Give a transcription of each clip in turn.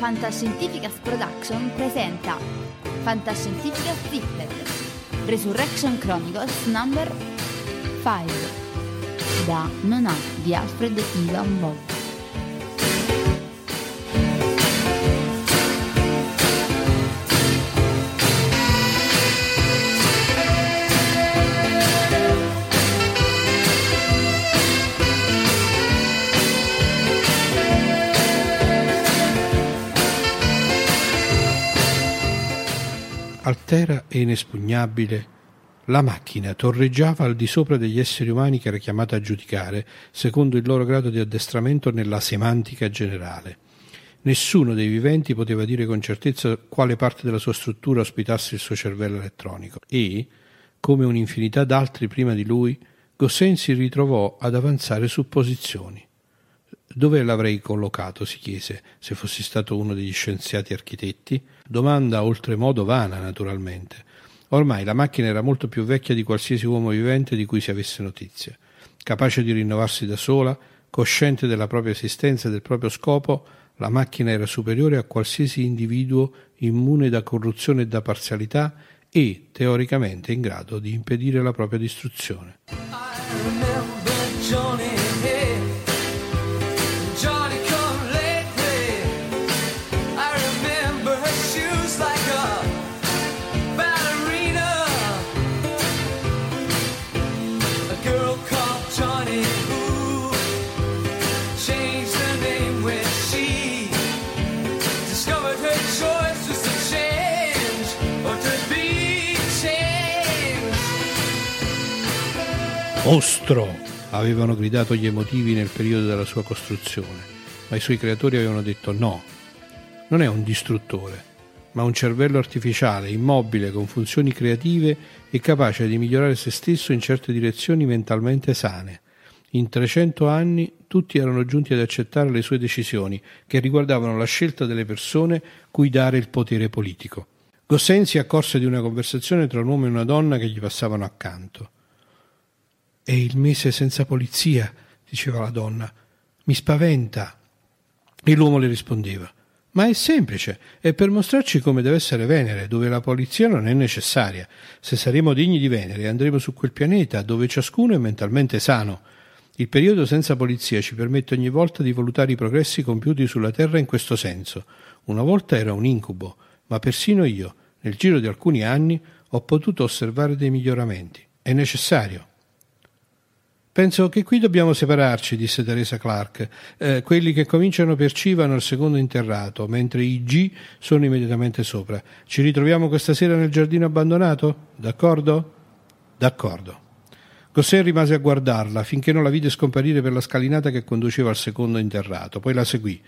Fantascientificas Production presenta Fantascientificas Triplet Resurrection Chronicles Number 5 da Nona di Alfred Ivan Bob. Altera e inespugnabile, la macchina torreggiava al di sopra degli esseri umani che era chiamata a giudicare, secondo il loro grado di addestramento nella semantica generale. Nessuno dei viventi poteva dire con certezza quale parte della sua struttura ospitasse il suo cervello elettronico e, come un'infinità d'altri prima di lui, Gosselin si ritrovò ad avanzare supposizioni. Dove l'avrei collocato? si chiese, se fossi stato uno degli scienziati architetti. Domanda oltremodo vana, naturalmente. Ormai la macchina era molto più vecchia di qualsiasi uomo vivente di cui si avesse notizia. Capace di rinnovarsi da sola, cosciente della propria esistenza e del proprio scopo, la macchina era superiore a qualsiasi individuo immune da corruzione e da parzialità e, teoricamente, in grado di impedire la propria distruzione. Mostro! avevano gridato gli emotivi nel periodo della sua costruzione, ma i suoi creatori avevano detto no, non è un distruttore, ma un cervello artificiale, immobile, con funzioni creative e capace di migliorare se stesso in certe direzioni mentalmente sane. In 300 anni tutti erano giunti ad accettare le sue decisioni, che riguardavano la scelta delle persone cui dare il potere politico. Gosselin si accorse di una conversazione tra un uomo e una donna che gli passavano accanto. È il mese senza polizia, diceva la donna. Mi spaventa. E l'uomo le rispondeva. Ma è semplice, è per mostrarci come deve essere Venere, dove la polizia non è necessaria. Se saremo degni di Venere, andremo su quel pianeta dove ciascuno è mentalmente sano. Il periodo senza polizia ci permette ogni volta di valutare i progressi compiuti sulla Terra in questo senso. Una volta era un incubo, ma persino io, nel giro di alcuni anni, ho potuto osservare dei miglioramenti. È necessario. Penso che qui dobbiamo separarci, disse Teresa Clark. Eh, quelli che cominciano per C vanno al secondo interrato, mentre i G sono immediatamente sopra. Ci ritroviamo questa sera nel giardino abbandonato? D'accordo? D'accordo. Gosset rimase a guardarla finché non la vide scomparire per la scalinata che conduceva al secondo interrato, poi la seguì.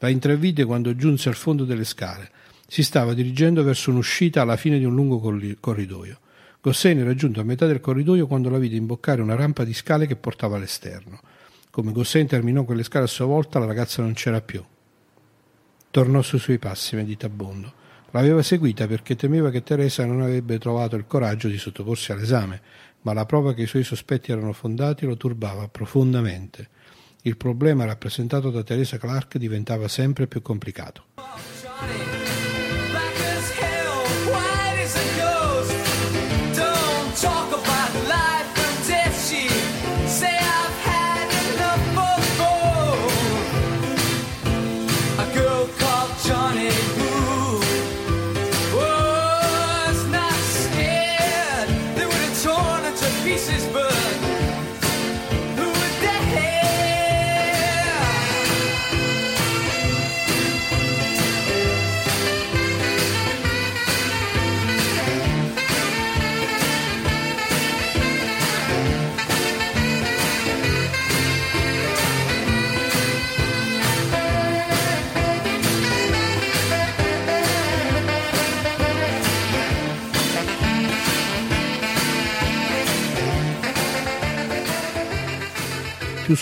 La intravide quando giunse al fondo delle scale. Si stava dirigendo verso un'uscita alla fine di un lungo corridoio. Gossein era giunto a metà del corridoio quando la vide imboccare una rampa di scale che portava all'esterno. Come Gossein terminò quelle scale a sua volta, la ragazza non c'era più. Tornò sui suoi passi meditabondo. L'aveva seguita perché temeva che Teresa non avrebbe trovato il coraggio di sottoporsi all'esame, ma la prova che i suoi sospetti erano fondati lo turbava profondamente. Il problema rappresentato da Teresa Clark diventava sempre più complicato.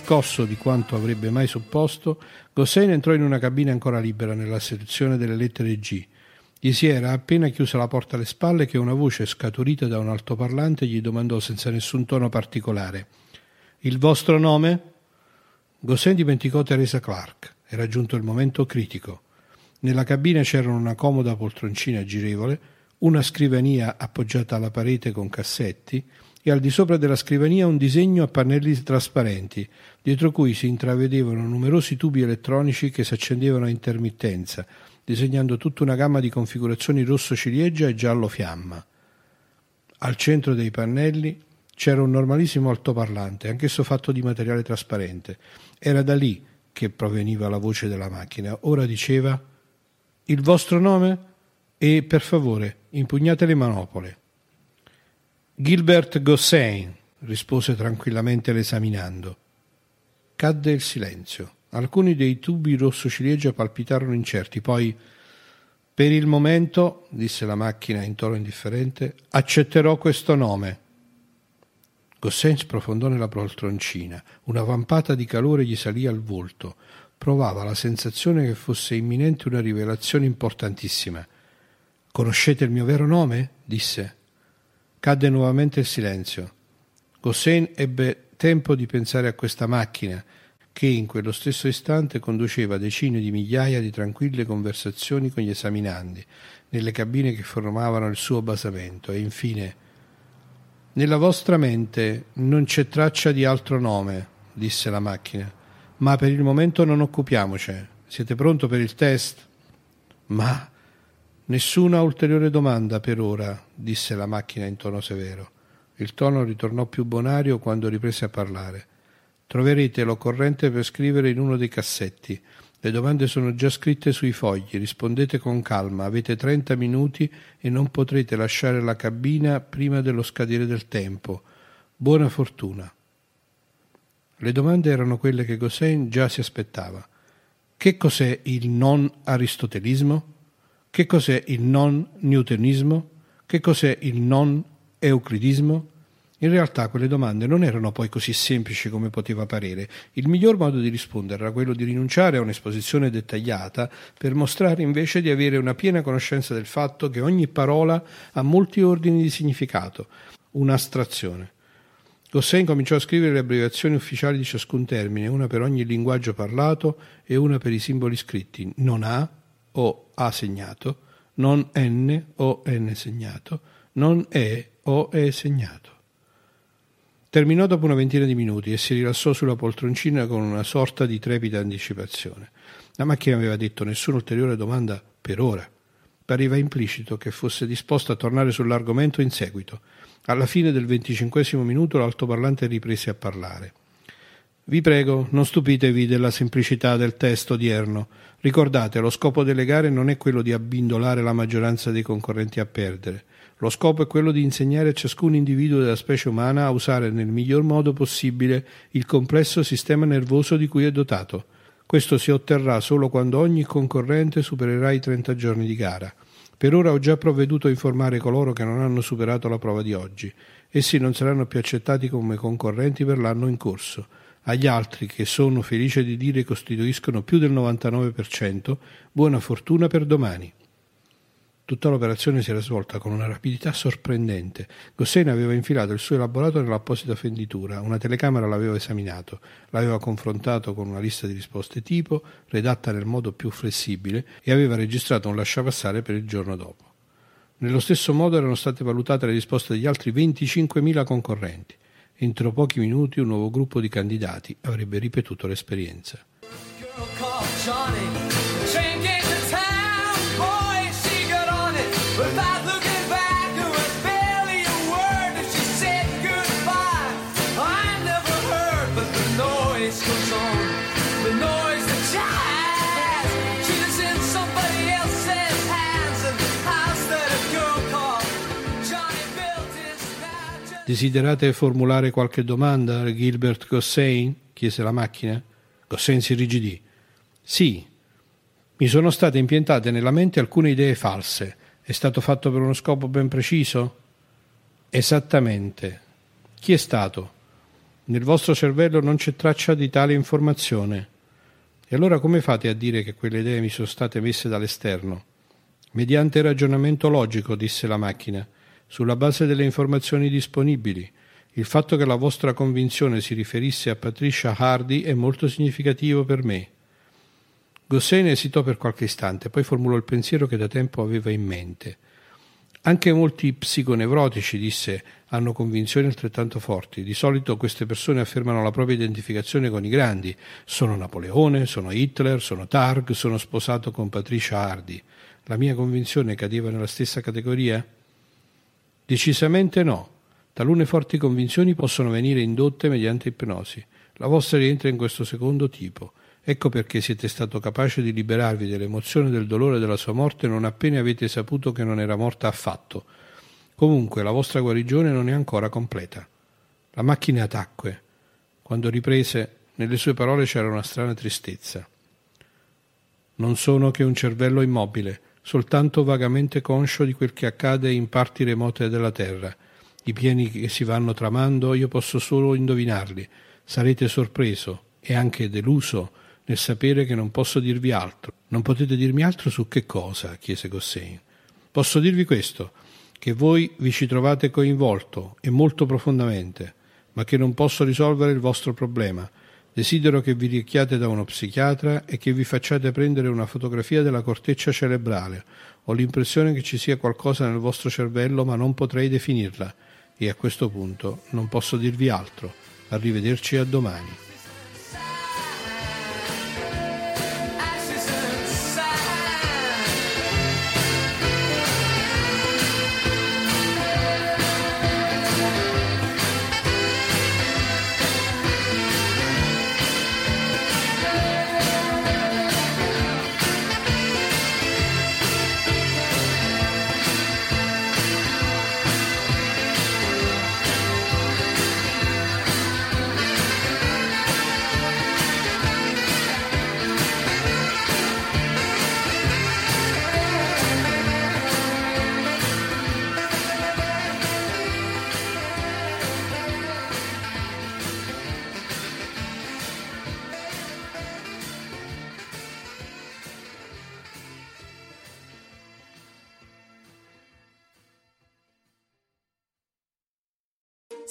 Scosso di quanto avrebbe mai supposto, Gossein entrò in una cabina ancora libera nella sezione delle lettere G. Gli si era appena chiusa la porta alle spalle che una voce scaturita da un altoparlante gli domandò senza nessun tono particolare: Il vostro nome? Gossein dimenticò Teresa Clark. Era giunto il momento critico. Nella cabina c'era una comoda poltroncina girevole, una scrivania appoggiata alla parete con cassetti e al di sopra della scrivania un disegno a pannelli trasparenti, dietro cui si intravedevano numerosi tubi elettronici che si accendevano a intermittenza, disegnando tutta una gamma di configurazioni rosso ciliegia e giallo fiamma. Al centro dei pannelli c'era un normalissimo altoparlante, anch'esso fatto di materiale trasparente. Era da lì che proveniva la voce della macchina. Ora diceva Il vostro nome? E per favore, impugnate le manopole. Gilbert Gossein, rispose tranquillamente l'esaminando. Cadde il silenzio. Alcuni dei tubi rosso ciliegia palpitarono incerti, poi per il momento, disse la macchina in tono indifferente, accetterò questo nome. Gossein sprofondò nella poltroncina. Una vampata di calore gli salì al volto. Provava la sensazione che fosse imminente una rivelazione importantissima. Conoscete il mio vero nome? disse. Cadde nuovamente il silenzio. Gossein ebbe tempo di pensare a questa macchina che in quello stesso istante conduceva decine di migliaia di tranquille conversazioni con gli esaminandi nelle cabine che formavano il suo basamento. E infine nella vostra mente non c'è traccia di altro nome disse la macchina. Ma per il momento non occupiamoci. Siete pronto per il test? Ma Nessuna ulteriore domanda per ora, disse la macchina in tono severo. Il tono ritornò più bonario quando riprese a parlare. Troverete l'occorrente per scrivere in uno dei cassetti. Le domande sono già scritte sui fogli, rispondete con calma, avete trenta minuti e non potrete lasciare la cabina prima dello scadere del tempo. Buona fortuna. Le domande erano quelle che Gossein già si aspettava. Che cos'è il non aristotelismo? Che cos'è il non newtonismo? Che cos'è il non euclidismo? In realtà quelle domande non erano poi così semplici come poteva parere. Il miglior modo di rispondere era quello di rinunciare a un'esposizione dettagliata per mostrare invece di avere una piena conoscenza del fatto che ogni parola ha molti ordini di significato, un'astrazione. Gossein cominciò a scrivere le abbreviazioni ufficiali di ciascun termine, una per ogni linguaggio parlato e una per i simboli scritti, non A, o A segnato, non N o N segnato, non E o E segnato. Terminò dopo una ventina di minuti e si rilassò sulla poltroncina con una sorta di trepida anticipazione. La macchina aveva detto nessuna ulteriore domanda per ora. Pareva implicito che fosse disposto a tornare sull'argomento in seguito. Alla fine del venticinquesimo minuto l'altoparlante riprese a parlare. Vi prego, non stupitevi della semplicità del testo odierno. Ricordate, lo scopo delle gare non è quello di abbindolare la maggioranza dei concorrenti a perdere. Lo scopo è quello di insegnare a ciascun individuo della specie umana a usare nel miglior modo possibile il complesso sistema nervoso di cui è dotato. Questo si otterrà solo quando ogni concorrente supererà i 30 giorni di gara. Per ora ho già provveduto a informare coloro che non hanno superato la prova di oggi. Essi non saranno più accettati come concorrenti per l'anno in corso. Agli altri, che sono felice di dire costituiscono più del 99%, buona fortuna per domani. Tutta l'operazione si era svolta con una rapidità sorprendente. Gossein aveva infilato il suo elaborato nell'apposita fenditura, una telecamera l'aveva esaminato, l'aveva confrontato con una lista di risposte tipo, redatta nel modo più flessibile, e aveva registrato un lasciapassare per il giorno dopo. Nello stesso modo erano state valutate le risposte degli altri 25.000 concorrenti. Entro pochi minuti un nuovo gruppo di candidati avrebbe ripetuto l'esperienza. Desiderate formulare qualche domanda, Gilbert Gossein? chiese la macchina. Gossein si irrigidì. Sì, mi sono state impiantate nella mente alcune idee false. È stato fatto per uno scopo ben preciso? Esattamente. Chi è stato? Nel vostro cervello non c'è traccia di tale informazione. E allora come fate a dire che quelle idee mi sono state messe dall'esterno? Mediante ragionamento logico, disse la macchina sulla base delle informazioni disponibili. Il fatto che la vostra convinzione si riferisse a Patricia Hardy è molto significativo per me. Gossein esitò per qualche istante, poi formulò il pensiero che da tempo aveva in mente. Anche molti psiconevrotici, disse, hanno convinzioni altrettanto forti. Di solito queste persone affermano la propria identificazione con i grandi. Sono Napoleone, sono Hitler, sono Targ, sono sposato con Patricia Hardy. La mia convinzione cadeva nella stessa categoria? Decisamente no. Talune forti convinzioni possono venire indotte mediante ipnosi. La vostra rientra in questo secondo tipo. Ecco perché siete stato capace di liberarvi dell'emozione del dolore della sua morte non appena avete saputo che non era morta affatto. Comunque la vostra guarigione non è ancora completa. La macchina tacque. Quando riprese, nelle sue parole c'era una strana tristezza. Non sono che un cervello immobile soltanto vagamente conscio di quel che accade in parti remote della terra. I piani che si vanno tramando io posso solo indovinarli. Sarete sorpreso e anche deluso nel sapere che non posso dirvi altro. Non potete dirmi altro su che cosa? chiese Gossein. Posso dirvi questo, che voi vi ci trovate coinvolto e molto profondamente, ma che non posso risolvere il vostro problema Desidero che vi richiate da uno psichiatra e che vi facciate prendere una fotografia della corteccia cerebrale. Ho l'impressione che ci sia qualcosa nel vostro cervello, ma non potrei definirla. E a questo punto non posso dirvi altro. Arrivederci a domani.